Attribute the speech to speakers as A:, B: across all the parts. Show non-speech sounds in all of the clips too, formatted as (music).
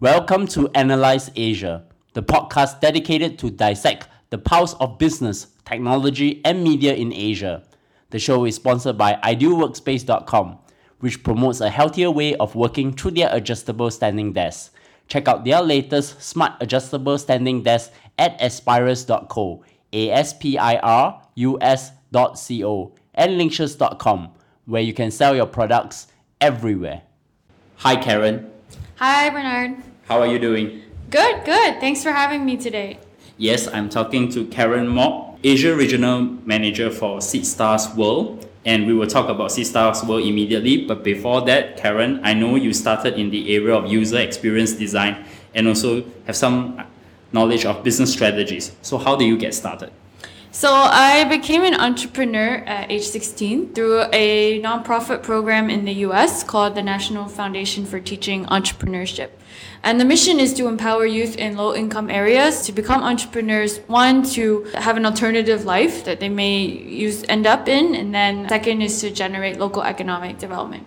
A: Welcome to Analyze Asia, the podcast dedicated to dissect the pulse of business, technology, and media in Asia. The show is sponsored by idealworkspace.com, which promotes a healthier way of working through their adjustable standing desks. Check out their latest smart adjustable standing desk at aspirus.co, A S P I R U S.co, and linkshes.com, where you can sell your products everywhere. Hi, Karen.
B: Hi, Bernard.
A: How are you doing?
B: Good, good. Thanks for having me today.
A: Yes, I'm talking to Karen Mock, Asia Regional Manager for Seedstars World. And we will talk about Seedstars World immediately. But before that, Karen, I know you started in the area of user experience design and also have some knowledge of business strategies. So, how do you get started?
B: So I became an entrepreneur at age 16 through a nonprofit program in the US called the National Foundation for Teaching Entrepreneurship. And the mission is to empower youth in low income areas to become entrepreneurs. One, to have an alternative life that they may use, end up in. And then second is to generate local economic development.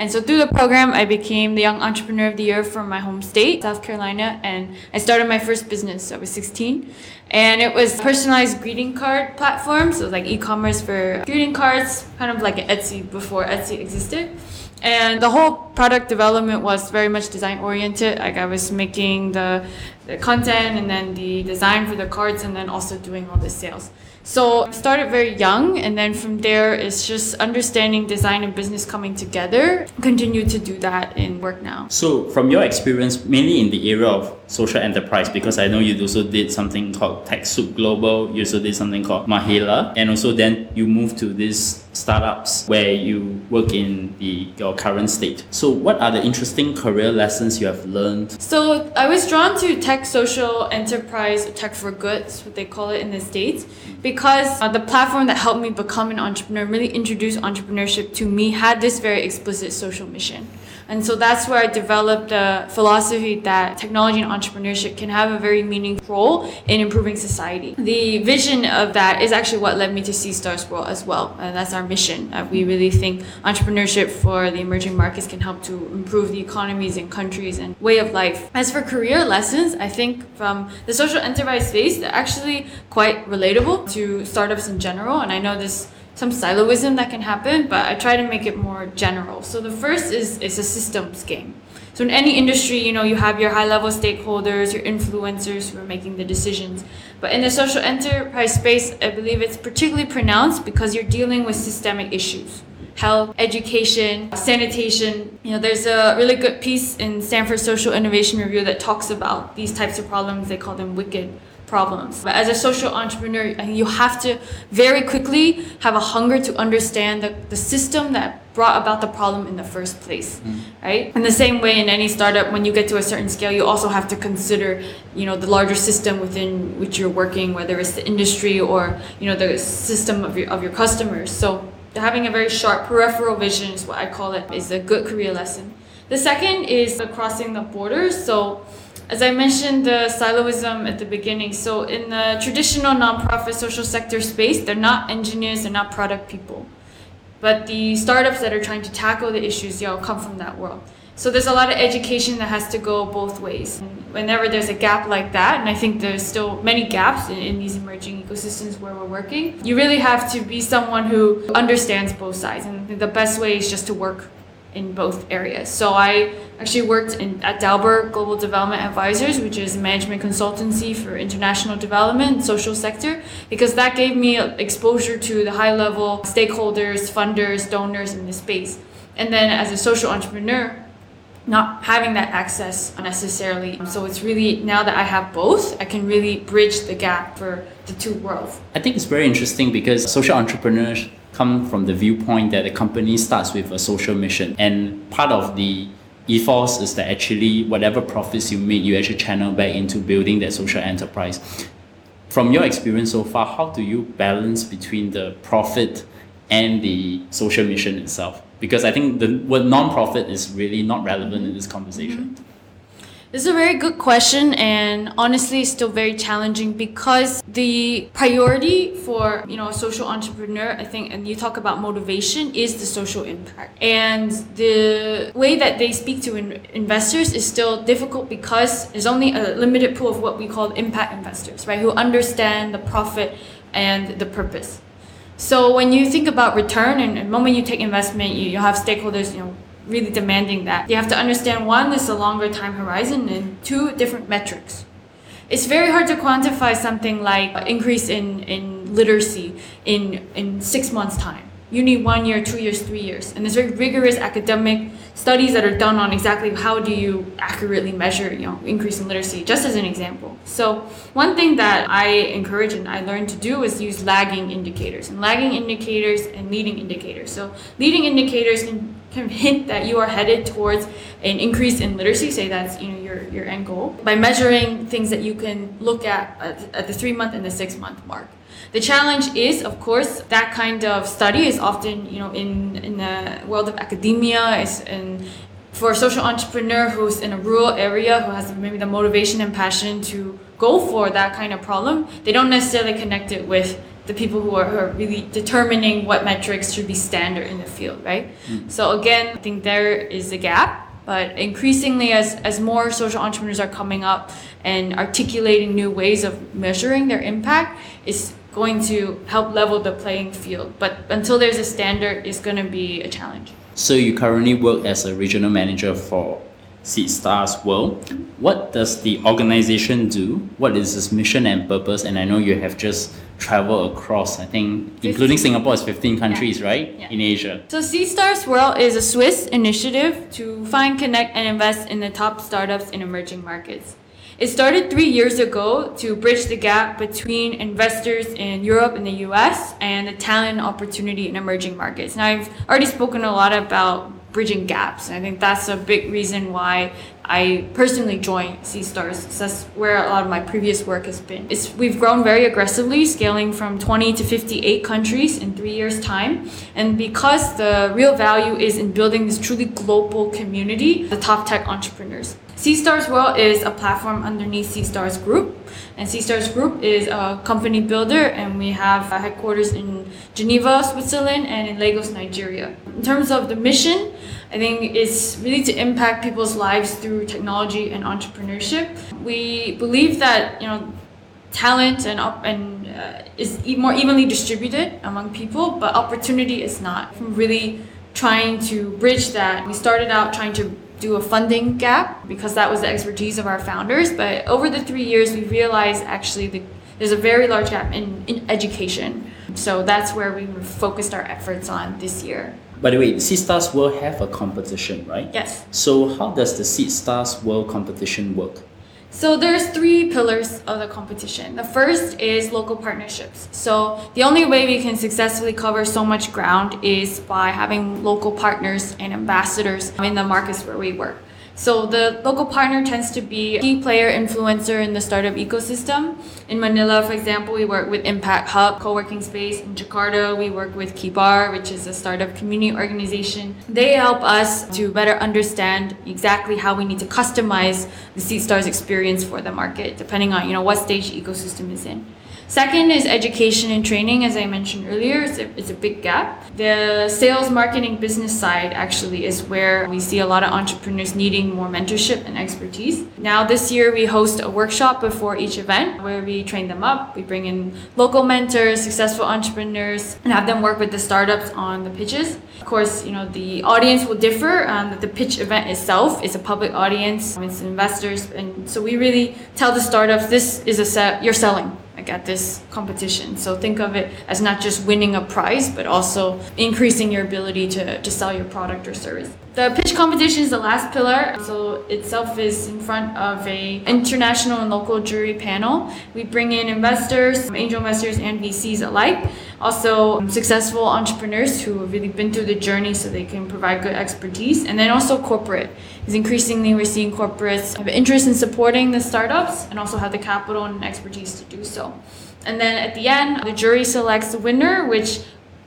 B: And so through the program, I became the Young Entrepreneur of the Year from my home state, South Carolina, and I started my first business. I was 16, and it was personalized greeting card platform, so it was like e-commerce for greeting cards, kind of like Etsy before Etsy existed. And the whole product development was very much design oriented. Like I was making the, the content and then the design for the cards, and then also doing all the sales. So I started very young, and then from there, it's just understanding design and business coming together. Continue to do that in work now.
A: So, from your experience, mainly in the area of social enterprise, because I know you also did something called TechSoup Global, you also did something called Mahila, and also then you moved to these startups where you work in the your current state. So, what are the interesting career lessons you have learned?
B: So, I was drawn to tech social enterprise, tech for good, what they call it in the States because uh, the platform that helped me become an entrepreneur really introduced entrepreneurship to me had this very explicit social mission and so that's where I developed the philosophy that technology and entrepreneurship can have a very meaningful role in improving society. The vision of that is actually what led me to Seedstars World as well. And that's our mission. Uh, we really think entrepreneurship for the emerging markets can help to improve the economies and countries and way of life. As for career lessons, I think from the social enterprise space, they're actually quite relatable to startups in general. And I know there's some siloism that can happen, but I try to make it more general. So the first is is a systems game. So in any industry, you know, you have your high level stakeholders, your influencers who are making the decisions. But in the social enterprise space, I believe it's particularly pronounced because you're dealing with systemic issues. Health, education, sanitation. You know, there's a really good piece in Stanford Social Innovation Review that talks about these types of problems. They call them wicked problems. But as a social entrepreneur, you have to very quickly have a hunger to understand the, the system that brought about the problem in the first place, mm. right? In the same way, in any startup, when you get to a certain scale, you also have to consider, you know, the larger system within which you're working, whether it's the industry or you know the system of your of your customers. So having a very sharp peripheral vision is what I call it is a good career lesson. The second is the crossing the borders. So as I mentioned, the siloism at the beginning. So, in the traditional nonprofit social sector space, they're not engineers, they're not product people. But the startups that are trying to tackle the issues, know, come from that world. So there's a lot of education that has to go both ways. And whenever there's a gap like that, and I think there's still many gaps in, in, these emerging ecosystems where we're working, you really have to be someone who understands both sides. And the best way is just to work in both areas. So I actually worked in, at Dalberg Global Development Advisors, which is a management consultancy for international development social sector, because that gave me exposure to the high level stakeholders, funders, donors in the space. And then as a social entrepreneur, not having that access necessarily. So it's really now that I have both, I can really bridge the gap for the two worlds.
A: I think it's very interesting because social entrepreneurs come from the viewpoint that a company starts with a social mission. And part of the ethos is that actually whatever profits you make you actually channel back into building that social enterprise. From your experience so far how do you balance between the profit and the social mission itself? Because i think the word non-profit is really not relevant in this conversation. Mm-hmm.
B: This is a very good question, and honestly, still very challenging because the priority for you know a social entrepreneur, I think, and you talk about motivation, is the social impact, and the way that they speak to in- investors is still difficult because there's only a limited pool of what we call impact investors, right, who understand the profit and the purpose. So when you think about return, and the moment you take investment, you, you have stakeholders, you know really demanding that. You have to understand one is a longer time horizon and two different metrics. It's very hard to quantify something like increase in, in literacy in, in six months' time you need one year, two years, three years. And there's very rigorous academic studies that are done on exactly how do you accurately measure, you know, increase in literacy, just as an example. So one thing that I encourage and I learned to do is use lagging indicators and lagging indicators and leading indicators. So leading indicators can, hint that you are headed towards an increase in literacy, say that's you know your, your end goal, by measuring things that you can look at at, at the three month and the six month mark. The challenge is, of course, that kind of study is often, you know, in, in the world of academia, is in for a social entrepreneur who's in a rural area who has maybe the motivation and passion to go for that kind of problem, they don't necessarily connect it with the people who are, who are really determining what metrics should be standard in the field, right? Mm. So again, I think there is a gap. But increasingly, as, as more social entrepreneurs are coming up and articulating new ways of measuring their impact, is going to help level the playing field. But until there's a standard, it's going to be a challenge.
A: So you currently work as a regional manager for Seedstars World. What does the organization do? What is its mission and purpose? And I know you have just traveled across, I think, 15. including Singapore, is 15 countries, yeah. right? Yeah. In Asia.
B: So Seedstars World is a Swiss initiative to find, connect, and invest in the top startups in emerging markets. It started three years ago to bridge the gap between investors in Europe and the US and the talent opportunity in emerging markets. Now, I've already spoken a lot about bridging gaps. I think that's a big reason why I personally joined Seedstars. That's where a lot of my previous work has been. It's, we've grown very aggressively, scaling from 20 to 58 countries in three years' time. And because the real value is in building this truly global community, the top tech entrepreneurs. Seedstars World is a platform underneath Seedstars Group. And Seedstars Group is a company builder, and we have headquarters in Geneva, Switzerland, and in Lagos, Nigeria. In terms of the mission, I think it's really to impact people's lives through technology and entrepreneurship. We believe that you know talent and up and uh, is more evenly distributed among people, but opportunity is not. From really trying to bridge that, we started out trying to do a funding gap because that was the expertise of our founders. But over the three years, we realized actually the, there's a very large gap in, in education. So that's where we focused our efforts on this year.
A: By the way, Seedstars will have a competition, right?
B: Yes.
A: So how does the Seedstars World competition work?
B: So there's three pillars of the competition. The first is local partnerships. So the only way we can successfully cover so much ground is by having local partners and ambassadors in the markets where we work. So the local partner tends to be a key player influencer in the startup ecosystem. In Manila, for example, we work with Impact Hub co-working space. In Jakarta, we work with Kibar, which is a startup community organization. They help us to better understand exactly how we need to customize the Seedstars experience for the market, depending on you know what stage the ecosystem is in. Second is education and training, as I mentioned earlier, it's a, it's a big gap. The sales, marketing, business side actually is where we see a lot of entrepreneurs needing more mentorship and expertise. Now, this year we host a workshop before each event where we train them up. We bring in local mentors, successful entrepreneurs, and have them work with the startups on the pitches. Of course, you know, the audience will differ. Um, the pitch event itself is a public audience, it's investors, and so we really tell the startups this is a set you're selling like at this competition. So think of it as not just winning a prize, but also increasing your ability to, to sell your product or service. The pitch competition is the last pillar. So itself is in front of a international and local jury panel. We bring in investors, angel investors, and VCs alike. Also um, successful entrepreneurs who have really been through the journey so they can provide good expertise. And then also corporate. Because increasingly we're seeing corporates have interest in supporting the startups and also have the capital and expertise to do so. And then at the end, the jury selects the winner, which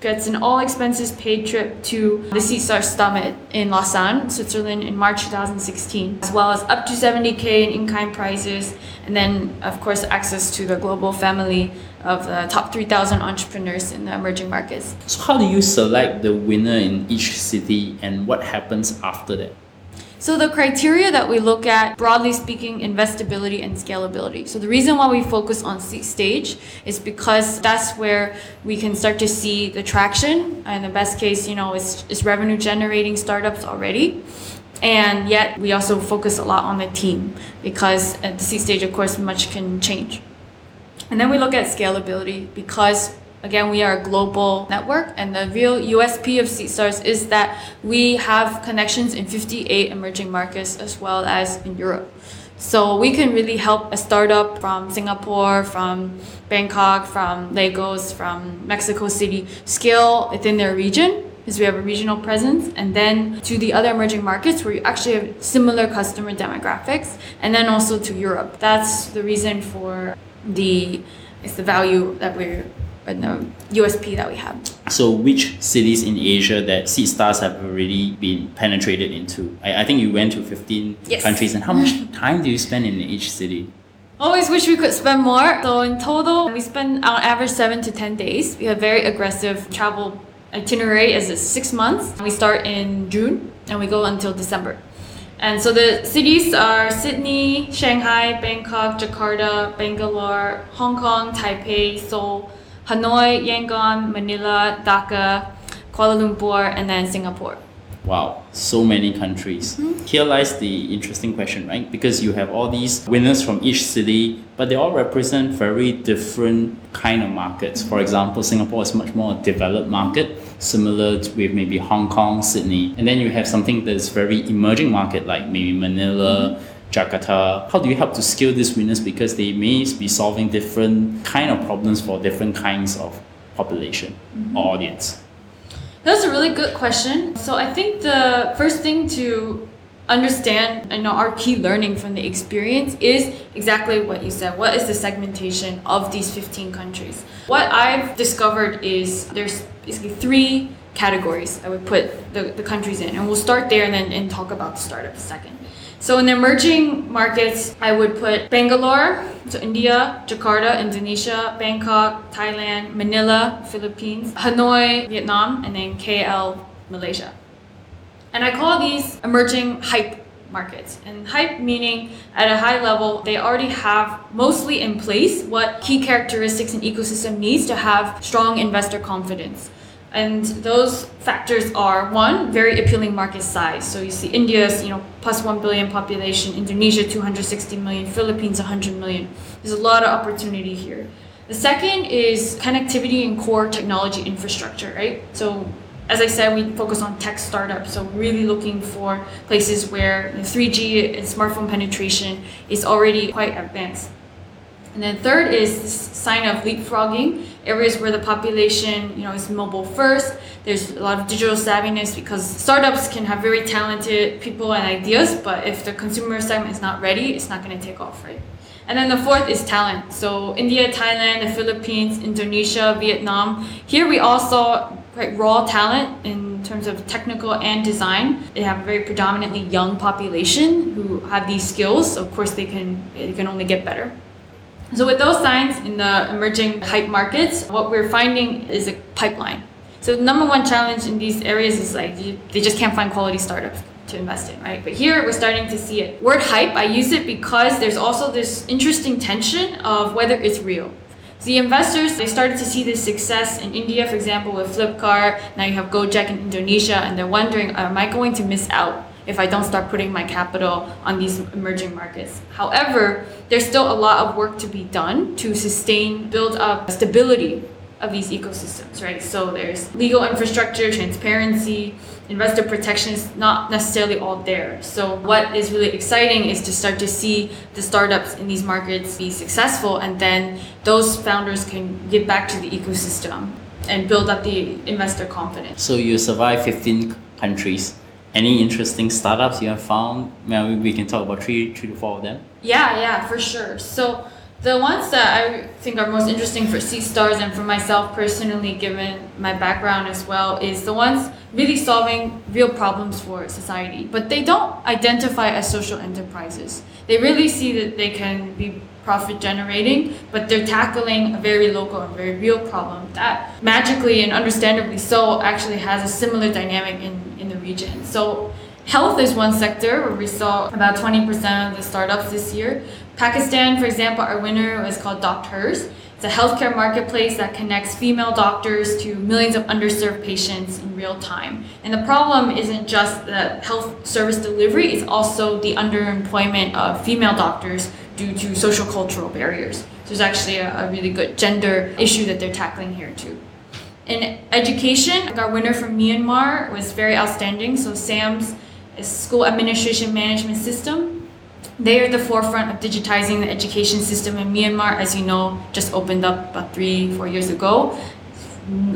B: gets an all expenses paid trip to the Seedstars Summit in Lausanne, Switzerland in March 2016, as well as up to 70k in in-kind prizes, and then of course access to the global family of the top 3,000 entrepreneurs in the emerging markets.
A: So how do you select the winner in each city and what happens after that?
B: So the criteria that we look at, broadly speaking, investability and scalability. So the reason why we focus on seed stage is because that's where we can start to see the traction. And the best case, you know, is, is revenue generating startups already. And yet we also focus a lot on the team because at the seed stage, of course, much can change. And then we look at scalability because Again, we are a global network, and the real USP of SeedStars is that we have connections in 58 emerging markets as well as in Europe. So we can really help a startup from Singapore, from Bangkok, from Lagos, from Mexico City scale within their region because we have a regional presence and then to the other emerging markets where you actually have similar customer demographics and then also to Europe. That's the reason for the it's the value that we're and um, the USP that we have.
A: So, which cities in Asia that Seedstars have already been penetrated into? I, I think you went to 15
B: yes.
A: countries, and how much (laughs) time do you spend in each city?
B: Always wish we could spend more. So, in total, we spend on average seven to 10 days. We have very aggressive travel itinerary as it's six months. We start in June and we go until December. And so the cities are Sydney, Shanghai, Bangkok, Jakarta, Bangalore, Hong Kong, Taipei, Seoul, Hanoi, Yangon, Manila, Dhaka, Kuala Lumpur, and then Singapore.
A: Wow, so many countries. Mm-hmm. Here lies the interesting question, right? Because you have all these winners from each city, but they all represent very different kind of markets. For example, Singapore is much more a developed market, similar to with maybe Hong Kong, Sydney. And then you have something that's very emerging market like maybe Manila, mm-hmm. Jakarta? How do you help to scale these winners because they may be solving different kind of problems for different kinds of population mm-hmm. or audience?
B: That's a really good question. So I think the first thing to understand and know our key learning from the experience is exactly what you said. What is the segmentation of these 15 countries? What I've discovered is there's basically three categories I would put the, the countries in. And we'll start there and then and talk about the startup second. So in the emerging markets, I would put Bangalore, so India, Jakarta, Indonesia, Bangkok, Thailand, Manila, Philippines, Hanoi, Vietnam, and then KL, Malaysia. And I call these emerging hype markets. And hype meaning at a high level, they already have mostly in place what key characteristics an ecosystem needs to have strong investor confidence. And those factors are one, very appealing market size. So you see India's, you know, plus 1 billion population, Indonesia 260 million, Philippines 100 million. There's a lot of opportunity here. The second is connectivity and core technology infrastructure, right? So as I said, we focus on tech startups, so really looking for places where 3G and smartphone penetration is already quite advanced. And then third is sign of leapfrogging, areas where the population, you know, is mobile first. There's a lot of digital savviness because startups can have very talented people and ideas, but if the consumer segment is not ready, it's not going to take off, right? And then the fourth is talent. So India, Thailand, the Philippines, Indonesia, Vietnam. Here we all saw quite raw talent in terms of technical and design. They have a very predominantly young population who have these skills. Of course, they can they can only get better. So with those signs in the emerging hype markets, what we're finding is a pipeline. So the number one challenge in these areas is like they just can't find quality startups to invest in, right? But here we're starting to see it. Word hype, I use it because there's also this interesting tension of whether it's real. the investors, they started to see this success in India, for example, with Flipkart. Now you have Gojek in Indonesia, and they're wondering, am I going to miss out? If I don't start putting my capital on these emerging markets. However, there's still a lot of work to be done to sustain, build up stability of these ecosystems, right? So there's legal infrastructure, transparency, investor protection is not necessarily all there. So what is really exciting is to start to see the startups in these markets be successful and then those founders can give back to the ecosystem and build up the investor confidence.
A: So you survive 15 countries any interesting startups you have found? Maybe we can talk about three, three to four of them.
B: Yeah, yeah, for sure. So The ones that I think are most interesting for Seedstars and for myself personally, given my background as well, is the ones really solving real problems for society. But they don't identify as social enterprises. They really see that they can be profit generating, but they're tackling a very local and very real problem that magically and understandably so actually has a similar dynamic in, region. So health is one sector where we saw about 20% of the startups this year Pakistan, for example, our winner is called doctHERs. It's a healthcare marketplace that connects female doctors to millions of underserved patients in real time. And the problem isn't just the health service delivery, it's also the underemployment of female doctors due to social cultural barriers. So there's actually a, a really good gender issue that they're tackling here too. In education, our winner from Myanmar was very outstanding. So SAMS is School Administration Management System they are the forefront of digitizing the education system in Myanmar, as you know, just opened up about three, four years ago.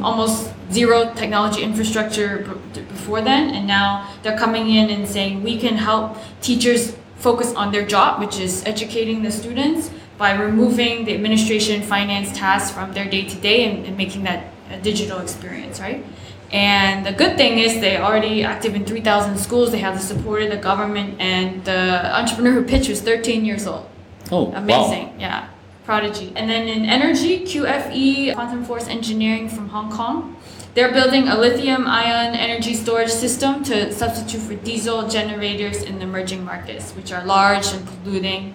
B: Almost zero technology infrastructure before then, and now they're coming in and saying we can help teachers focus on their job, which is educating the students, by removing the administration finance tasks from their day to day and making that a digital experience, right? And the good thing is they're already active in 3,000 schools. They have the support of the government, and the entrepreneur who pitched was 13 years old.
A: Oh,
B: amazing!
A: Wow.
B: Yeah, prodigy. And then in energy, QFE, Quantum Force Engineering from Hong Kong. They're building a lithium ion energy storage system to substitute for diesel generators in the emerging markets, which are large and polluting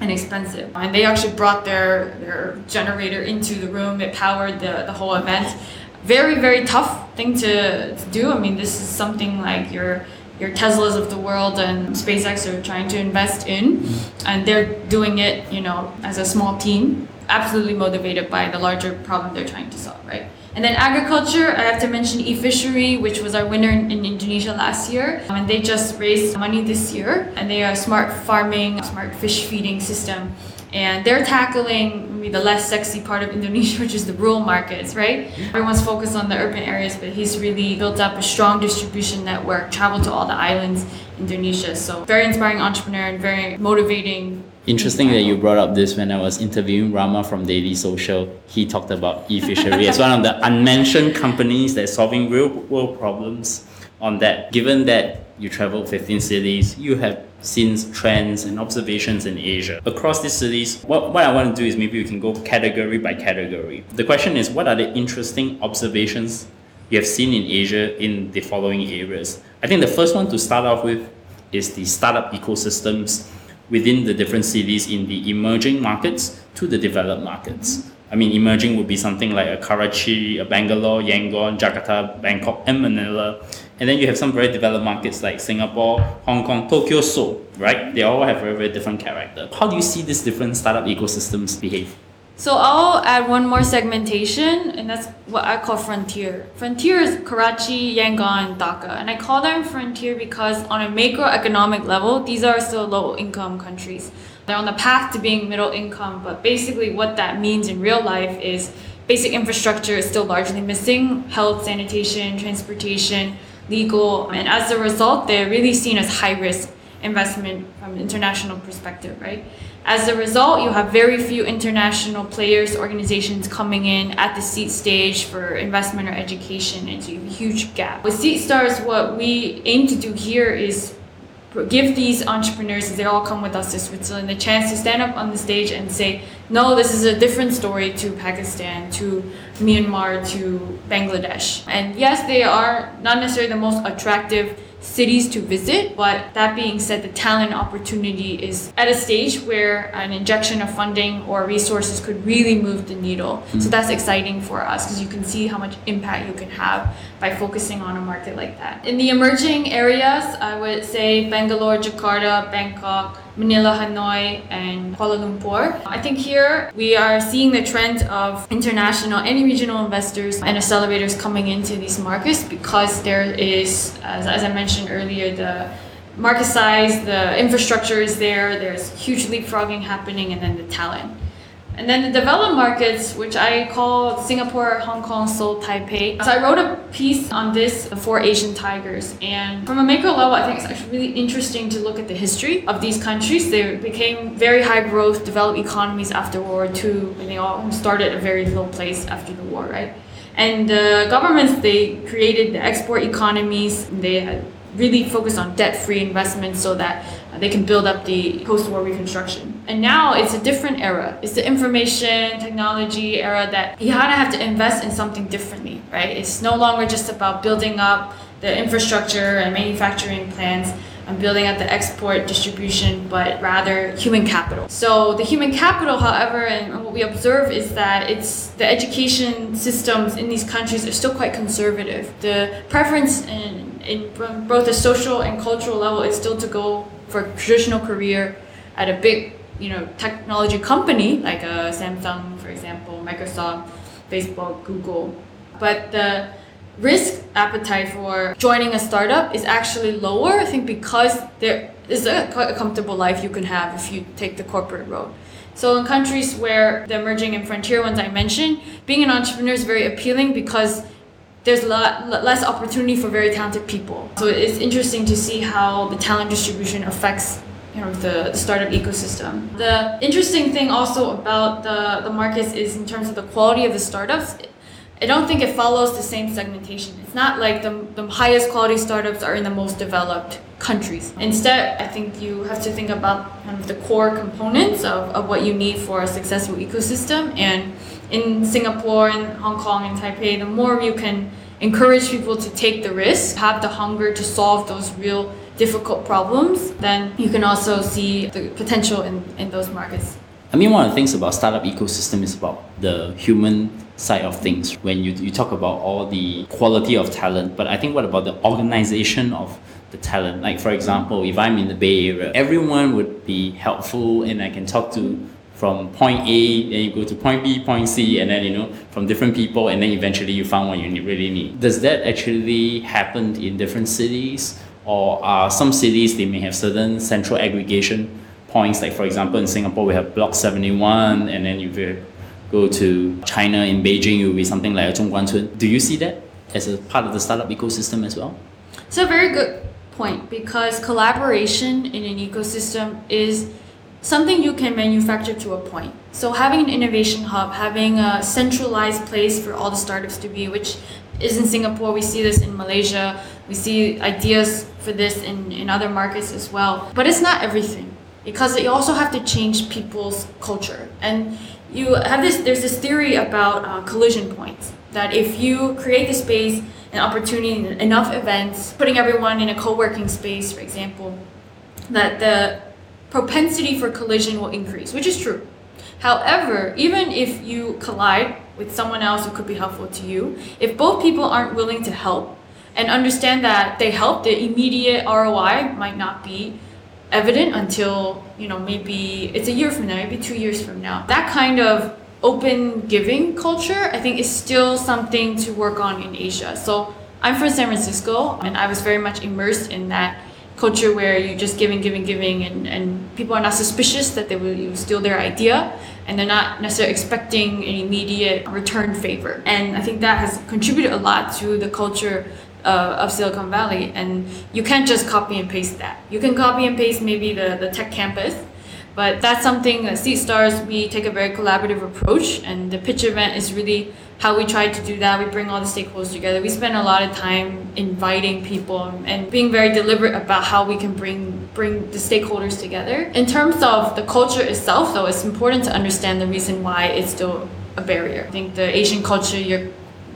B: and expensive. And they actually brought their, their generator into the room. It powered the, the whole event very very tough thing to, to do. I mean, this is something like your your Teslas of the world and SpaceX are trying to invest in, and they're doing it, you know, as a small team, absolutely motivated by the larger problem they're trying to solve, right? And then agriculture, I have to mention eFishery, which was our winner in, in Indonesia last year. Um, and they just raised money this year, and they are smart farming, smart fish feeding system and they're tackling the less sexy part of Indonesia, (laughs) which is the rural markets, right? Everyone's focused on the urban areas, but he's really built up a strong distribution network, traveled to all the islands, Indonesia. So very inspiring entrepreneur and very motivating.
A: Interesting that you brought up this when I was interviewing Rama from Daily Social. He talked about e-fishery as one of the unmentioned companies that's solving real world problems on that. Given that you travel 15 cities, you have seen trends and observations in Asia. Across these cities, what, what I want to do is maybe we can go category by category. The question is what are the interesting observations you have seen in Asia in the following areas? I think the first one to start off with is the startup ecosystems within the different cities in the emerging markets to the developed markets. I mean, emerging would be something like a Karachi, a Bangalore, Yangon, Jakarta, Bangkok, and Manila. And then you have some very developed markets like Singapore, Hong Kong, Tokyo, Seoul, right? They all have very, very different character. How do you see these different startup ecosystems behave?
B: So I'll add one more segmentation, and that's what I call frontier. Frontier is Karachi, Yangon, and Dhaka. And I call them frontier because on a macroeconomic level, these are still low income countries. They're on the path to being middle income, but basically what that means in real life is basic infrastructure is still largely missing health, sanitation, transportation, legal. And as a result, they're really seen as high risk investment from an international perspective, right? As a result, you have very few international players, organizations coming in at the seed stage for investment or education, and so you have a huge gap. With Seedstars, what we aim to do here is give these entrepreneurs, as they all come with us to Switzerland, the chance to stand up on the stage and say, no, this is a different story to Pakistan, to Myanmar, to Bangladesh. And yes, they are not necessarily the most attractive cities to visit. But that being said, the talent opportunity is at a stage where an injection of funding or resources could really move the needle. Mm-hmm. So that's exciting for us because you can see how much impact you can have by focusing on a market like that. In the emerging areas, I would say Bangalore, Jakarta, Bangkok, Manila, Hanoi, and Kuala Lumpur. I think here we are seeing the trend of international and regional investors and accelerators coming into these markets because there is, as, as I mentioned earlier, the market size, the infrastructure is there, there's huge leapfrogging happening, and then the talent. And then the developed markets, which I call Singapore, Hong Kong, Seoul, Taipei. So I wrote a piece on this for Asian tigers. And from a macro level, I think it's actually really interesting to look at the history of these countries. They became very high growth, developed economies after World War II, and they all started at a very low place after the war, right? And the governments, they created the export economies. They had really focused on debt-free investments so that they can build up the post-war reconstruction. And now it's a different era. It's the information technology era that of have to invest in something differently, right? It's no longer just about building up the infrastructure and manufacturing plants and building up the export distribution, but rather human capital. So the human capital, however, and what we observe is that it's the education systems in these countries are still quite conservative. The preference in, in both the social and cultural level is still to go for a traditional career at a big, you know, technology company like a uh, Samsung, for example, Microsoft, Facebook, Google. But the risk appetite for joining a startup is actually lower, I think, because there is a a comfortable life you can have if you take the corporate road. So in countries where the emerging and frontier ones I mentioned, being an entrepreneur is very appealing because there's a lot less opportunity for very talented people. So it's interesting to see how the talent distribution affects you know the, startup ecosystem. The interesting thing also about the, the markets is in terms of the quality of the startups. I don't think it follows the same segmentation. It's not like the, the highest quality startups are in the most developed countries. Instead, I think you have to think about kind of the core components of, of what you need for a successful ecosystem. And in Singapore and Hong Kong and Taipei, the more you can encourage people to take the risk, have the hunger to solve those real difficult problems, then you can also see the potential in, in those markets.
A: I mean, one of the things about startup ecosystem is about the human side of things. When you, you talk about all the quality of talent, but I think what about the organization of the talent? Like for example, if I'm in the Bay Area, everyone would be helpful and I can talk to from point A, then you go to point B, point C, and then you know from different people, and then eventually you find what you really need. Does that actually happen in different cities, or are some cities they may have certain central aggregation points? Like for example, in Singapore we have Block Seventy One, and then you go to China in Beijing, it will be something like a Zhongguancun. Do you see that as a part of the startup ecosystem as well?
B: It's a very good point because collaboration in an ecosystem is something you can manufacture to a point. So having an innovation hub, having a centralized place for all the startups to be, which is in Singapore, we see this in Malaysia, we see ideas for this in, in other markets as well. But it's not everything because you also have to change people's culture. And you have this, there's this theory about uh, collision points that if you create the space, and opportunity, and enough events, putting everyone in a co-working space, for example, that the propensity for collision will increase, which is true. However, even if you collide with someone else who could be helpful to you, if both people aren't willing to help and understand that they help, the immediate ROI might not be evident until, you know, maybe it's a year from now, maybe two years from now. That kind of open giving culture, I think, is still something to work on in Asia. So I'm from San Francisco and I was very much immersed in that culture where you're just giving, giving, giving, and, and people are not suspicious that they will you steal their idea, and they're not necessarily expecting an immediate return favor. And I think that has contributed a lot to the culture uh, of Silicon Valley. And you can't just copy and paste that. You can copy and paste maybe the, the tech campus, but that's something that Seedstars, we take a very collaborative approach, and the pitch event is really how we try to do that. We bring all the stakeholders together. We spend a lot of time inviting people and being very deliberate about how we can bring bring the stakeholders together. In terms of the culture itself, though, it's important to understand the reason why it's still a barrier. I think the Asian culture, you're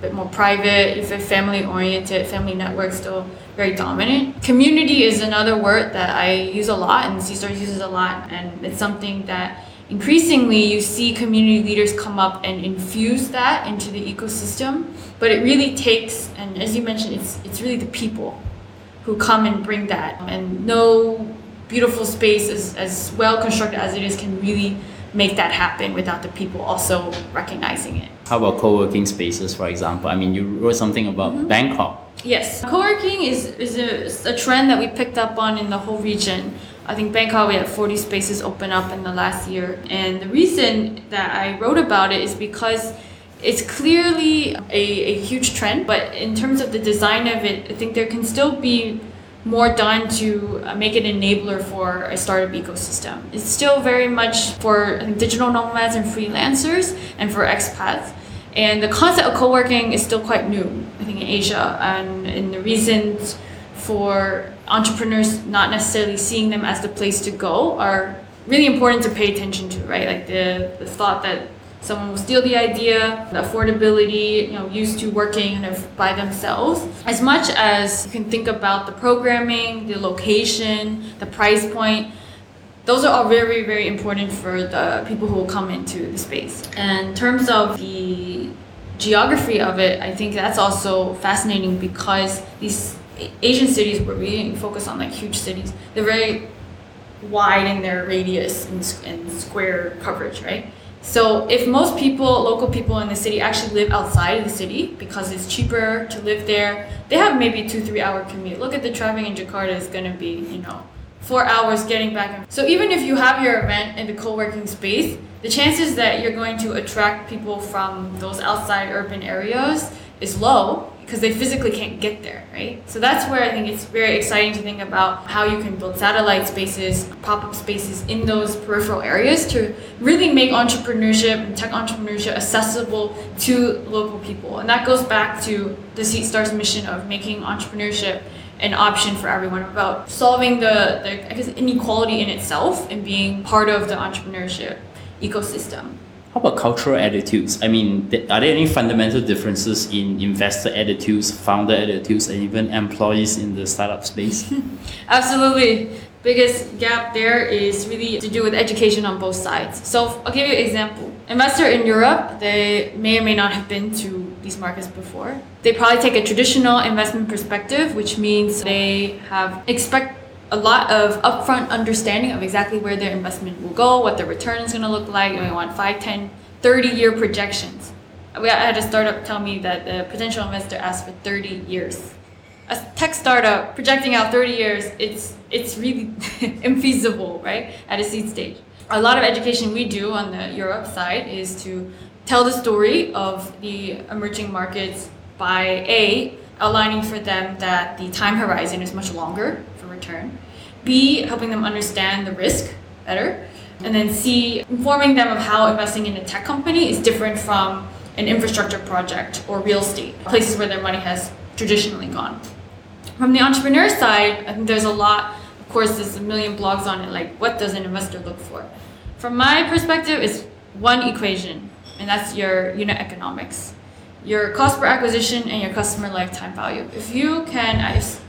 B: bit more private, if it's family oriented, family network still very dominant. Community is another word that I use a lot and Stars uses a lot, and it's something that increasingly you see community leaders come up and infuse that into the ecosystem but it really takes and as you mentioned it's it's really the people who come and bring that and no beautiful space as, as well constructed as it is can really make that happen without the people also recognizing it
A: how about co-working spaces for example i mean you wrote something about mm-hmm. bangkok
B: yes co-working is, is a, a trend that we picked up on in the whole region I think Bangkok, we had 40 spaces open up in the last year. And the reason that I wrote about it is because it's clearly a, a huge trend, but in terms of the design of it, I think there can still be more done to make it enabler for a startup ecosystem. It's still very much for digital nomads and freelancers and for expats. And the concept of co-working is still quite new, I think, in Asia. And, and the reasons for entrepreneurs not necessarily seeing them as the place to go are really important to pay attention to, right? Like the, the thought that someone will steal the idea, the affordability, you know, used to working kind of by themselves. As much as you can think about the programming, the location, the price point, those are all very, very important for the people who will come into the space. And in terms of the geography of it, I think that's also fascinating because these Asian cities were really focused on like huge cities. They're very wide in their radius and, and square coverage, right? So if most people, local people in the city actually live outside of the city because it's cheaper to live there, they have maybe two, three hour commute. Look at the traffic in Jakarta is gonna be, you know, four hours getting back. So even if you have your event in the co-working space, the chances that you're going to attract people from those outside urban areas is low because they physically can't get there, right? So that's where I think it's very exciting to think about how you can build satellite spaces, pop up spaces in those peripheral areas to really make entrepreneurship and tech entrepreneurship accessible to local people. And that goes back to the Seedstars' mission of making entrepreneurship an option for everyone about solving the, the I guess inequality in itself and being part of the entrepreneurship ecosystem.
A: How about cultural attitudes? I mean, are there any fundamental differences in investor attitudes, founder attitudes, and even employees in the startup space? (laughs)
B: Absolutely. Biggest gap there is really to do with education on both sides. So I'll give you an example. Investor in Europe, they may or may not have been to these markets before. They probably take a traditional investment perspective, which means they have expect a lot of upfront understanding of exactly where their investment will go, what the return is going to look like, and we want 5, 10, 30 year projections. I had a startup tell me that the potential investor asked for 30 years. A tech startup projecting out 30 years, it's, it's really (laughs) infeasible, right, at a seed stage. A lot of education we do on the Europe side is to tell the story of the emerging markets by A, aligning for them that the time horizon is much longer for return, B, helping them understand the risk better, and then C, informing them of how investing in a tech company is different from an infrastructure project or real estate, places where their money has traditionally gone. From the entrepreneur side, I think there's a lot, of course, there's a million blogs on it, like what does an investor look for? From my perspective, it's one equation, and that's your unit economics your cost per acquisition and your customer lifetime value. If you can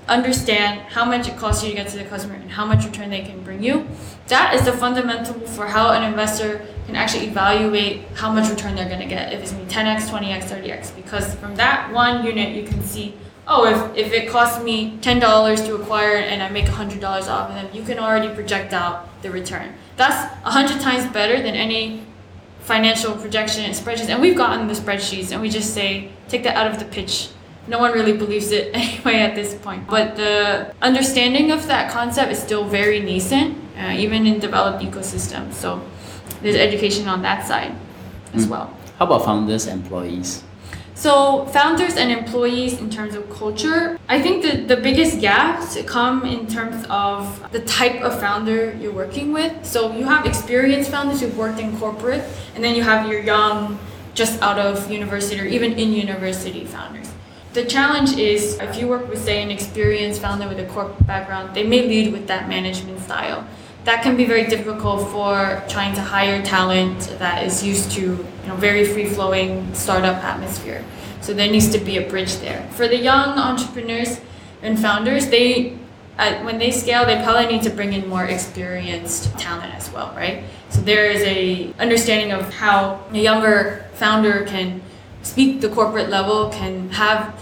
B: understand how much it costs you to get to the customer and how much return they can bring you, that is the fundamental for how an investor can actually evaluate how much return they're going to get. If it's going to be 10x, 20x, 30x, because from that one unit you can see, oh, if, if it costs me $10 to acquire and I make $100 off of them, you can already project out the return. That's 100 times better than any financial projection and spreadsheets, and we've gotten the spreadsheets, and we just say take that out of the pitch. No one really believes it (laughs) anyway at this point. But the understanding of that concept is still very nascent, uh, even in developed ecosystems. So there's education on that side as mm. well.
A: How about founders, employees?
B: So founders and employees in terms of culture, I think the, the biggest gaps come in terms of the type of founder you're working with. So you have experienced founders who've worked in corporate, and then you have your young, just out of university or even in university founders. The challenge is if you work with, say, an experienced founder with a corporate background, they may lead with that management style that can be very difficult for trying to hire talent that is used to you know very free flowing startup atmosphere. So there needs to be a bridge there. For the young entrepreneurs and founders, they uh, when they scale, they probably need to bring in more experienced talent as well, right? So there is a understanding of how a younger founder can speak the corporate level, can have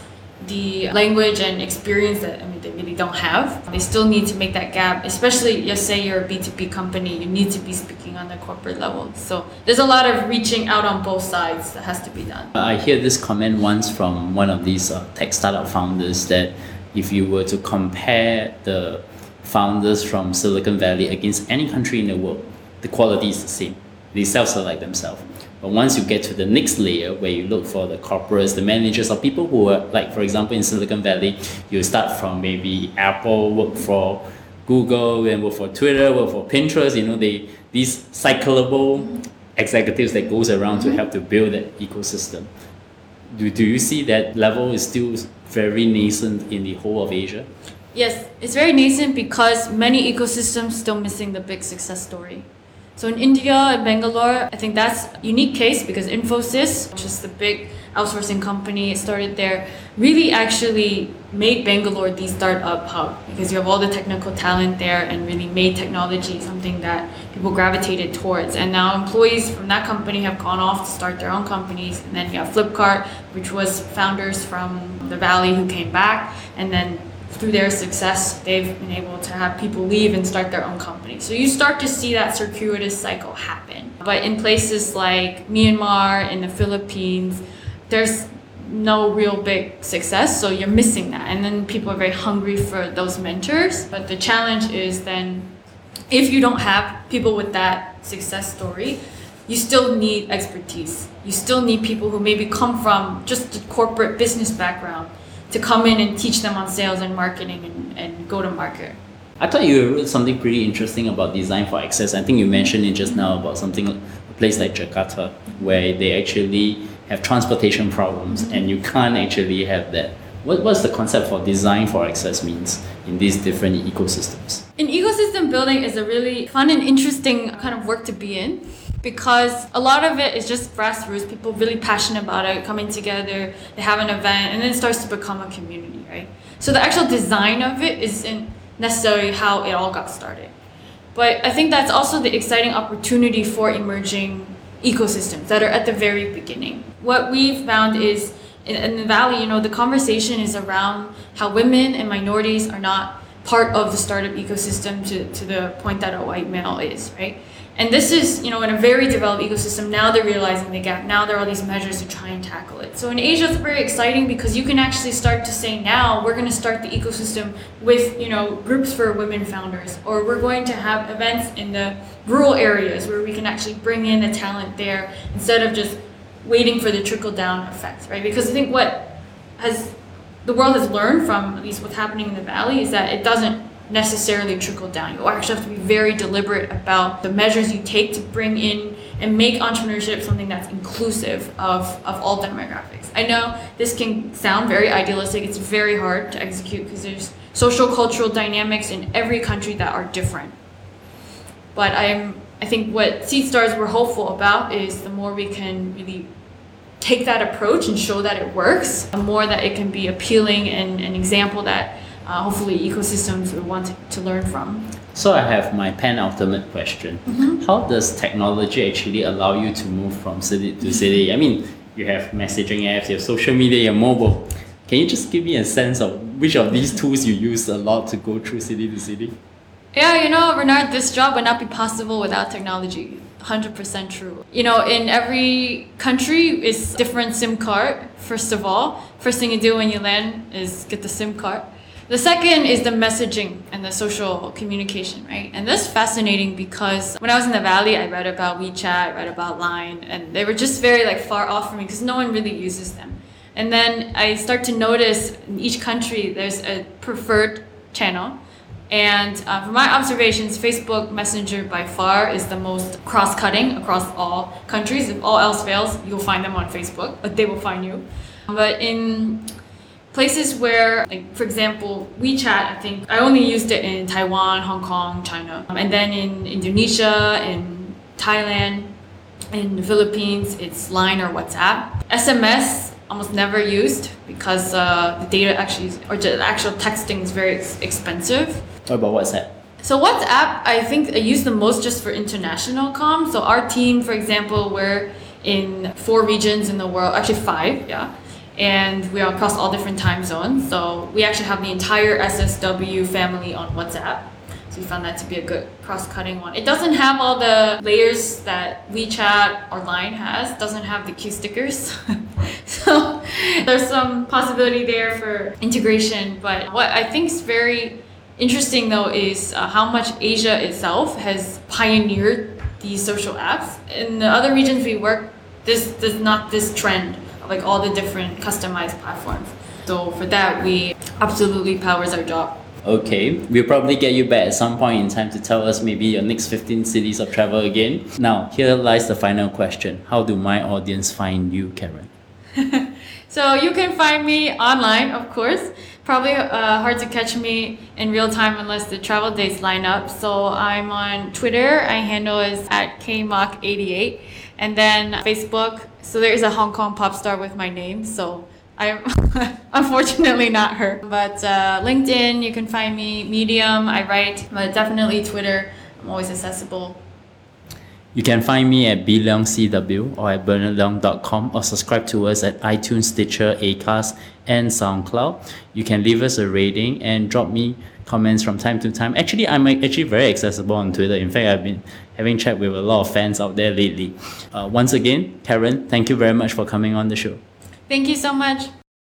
B: the language and experience that I mean they really don't have. They still need to make that gap, especially just say you're a B2B company, you need to be speaking on the corporate level. So there's a lot of reaching out on both sides that has to be done.
A: I hear this comment once from one of these uh, tech startup founders that if you were to compare the founders from Silicon Valley against any country in the world, the quality is the same. They self-select themselves. But once you get to the next layer where you look for the corporates, the managers, or people who are like, for example, in Silicon Valley, you start from maybe Apple, work for Google, and work for Twitter, work for Pinterest. You know, they these cyclable executives that goes around to help to build that ecosystem. Do, do you see that level is still very nascent in the whole of Asia?
B: Yes, it's very nascent because many ecosystems still missing the big success story. So in India and Bangalore, I think that's a unique case because Infosys, which is the big outsourcing company, started there, really actually made Bangalore the startup hub because you have all the technical talent there and really made technology something that people gravitated towards. And now employees from that company have gone off to start their own companies. And then you have Flipkart, which was founders from the Valley who came back, and then through their success, they've been able to have people leave and start their own company. So you start to see that circuitous cycle happen. But in places like Myanmar and the Philippines, there's no real big success, so you're missing that. And then people are very hungry for those mentors. But the challenge is then if you don't have people with that success story, you still need expertise. You still need people who maybe come from just a corporate business background to come in and teach them on sales and marketing and, and go to market.
A: I thought you wrote something pretty interesting about design for access. I think you mentioned it just now about something a place like Jakarta where they actually have transportation problems and you can't actually have that. What, what's the concept for design for access means in these different ecosystems?
B: An ecosystem building is a really fun and interesting kind of work to be in because a lot of it is just grassroots, people really passionate about it, coming together, they have an event, and then it starts to become a community, right? So the actual design of it isn't necessarily how it all got started. But I think that's also the exciting opportunity for emerging ecosystems that are at the very beginning. What we've found is in, in the valley, you know, the conversation is around how women and minorities are not part of the startup ecosystem to, to the point that a white male is, right? And this is, you know, in a very developed ecosystem, now they're realizing the gap. Now there are all these measures to try and tackle it. So in Asia, it's very exciting because you can actually start to say now we're going to start the ecosystem with, you know, groups for women founders, or we're going to have events in the rural areas where we can actually bring in the talent there instead of just waiting for the trickle down effect, right? Because I think what has the world has learned from at least what's happening in the valley is that it doesn't necessarily trickle down. You actually have to be very deliberate about the measures you take to bring in and make entrepreneurship something that's inclusive of, of all demographics. I know this can sound very idealistic, it's very hard to execute because there's social cultural dynamics in every country that are different. But I'm I think what Seed Seedstars were hopeful about is the more we can really take that approach and show that it works, the more that it can be appealing and an example that uh, hopefully ecosystems want to learn from.
A: So I have my penultimate question. Mm-hmm. How does technology actually allow you to move from city to city? I mean, you have messaging apps, you have social media, you have mobile. Can you just give me a sense of which of these tools you use a lot to go through city to city?
B: Yeah, you know, Bernard, this job would not be possible without technology. 100% true. You know, in every country is different SIM card. First of all, first thing you do when you land is get the SIM card. The second is the messaging and the social communication, right? And that's fascinating because when I was in the valley, I read about WeChat, I read about Line, and they were just very like far off from me because no one really uses them. And then I start to notice in each country there's a preferred channel. And uh, from my observations, Facebook Messenger by far is the most cross cutting across all countries. If all else fails, you'll find them on Facebook, but they will find you. But in places where, like for example, WeChat, I think I only used it in Taiwan, Hong Kong, China, um, and then in Indonesia, in Thailand, in the Philippines, it's Line or WhatsApp. SMS almost never used because uh, the data actually or the actual texting is very ex- expensive.
A: What about WhatsApp?
B: So WhatsApp, I think I use the most just for international comms. So our team, for example, we're in four regions in the world, actually five, yeah and we are across all different time zones. So we actually have the entire SSW family on WhatsApp. So we found that to be a good cross-cutting one. It doesn't have all the layers that WeChat or Line has. It doesn't have the cute stickers. (laughs) so there's some possibility there for integration. But what I think is very interesting though is uh, how much Asia itself has pioneered these social apps. In the other regions we work, this does not this trend like all the different customized platforms. So for that, we absolutely powers our job.
A: Okay, we'll probably get you back at some point in time to tell us maybe your next 15 cities of travel again. Now, here lies the final question How do my audience find you, Karen? (laughs)
B: so you can find me online, of course. Probably uh, hard to catch me in real time unless the travel dates line up. So I'm on Twitter. I handle is at kmock88, and then Facebook. So there is a Hong Kong pop star with my name. So I'm (laughs) unfortunately not her. But uh, LinkedIn, you can find me. Medium, I write, but definitely Twitter. I'm always accessible.
A: You can find me at bleongcw or at bernardleong.com or subscribe to us at iTunes, Stitcher, Acast, and SoundCloud. You can leave us a rating and drop me comments from time to time. Actually, I'm actually very accessible on Twitter. In fact, I've been having chat with a lot of fans out there lately. Uh, once again, Karen, thank you very much for coming on the show.
B: Thank you so much.